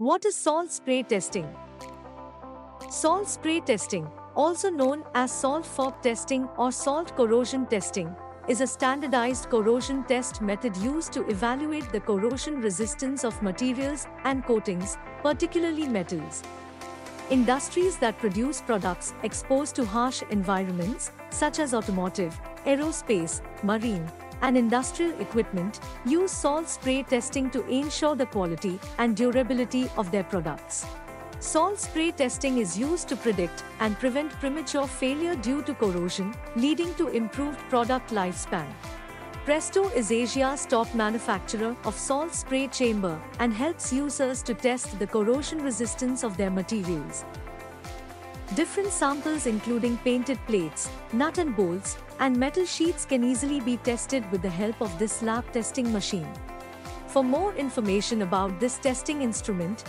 What is salt spray testing? Salt spray testing, also known as salt fog testing or salt corrosion testing, is a standardized corrosion test method used to evaluate the corrosion resistance of materials and coatings, particularly metals. Industries that produce products exposed to harsh environments, such as automotive, aerospace, marine, and industrial equipment, use salt spray testing to ensure the quality and durability of their products. Salt spray testing is used to predict and prevent premature failure due to corrosion, leading to improved product lifespan. Presto is Asia's top manufacturer of salt spray chamber and helps users to test the corrosion resistance of their materials. Different samples including painted plates, nut and bolts, and metal sheets can easily be tested with the help of this lab testing machine. For more information about this testing instrument,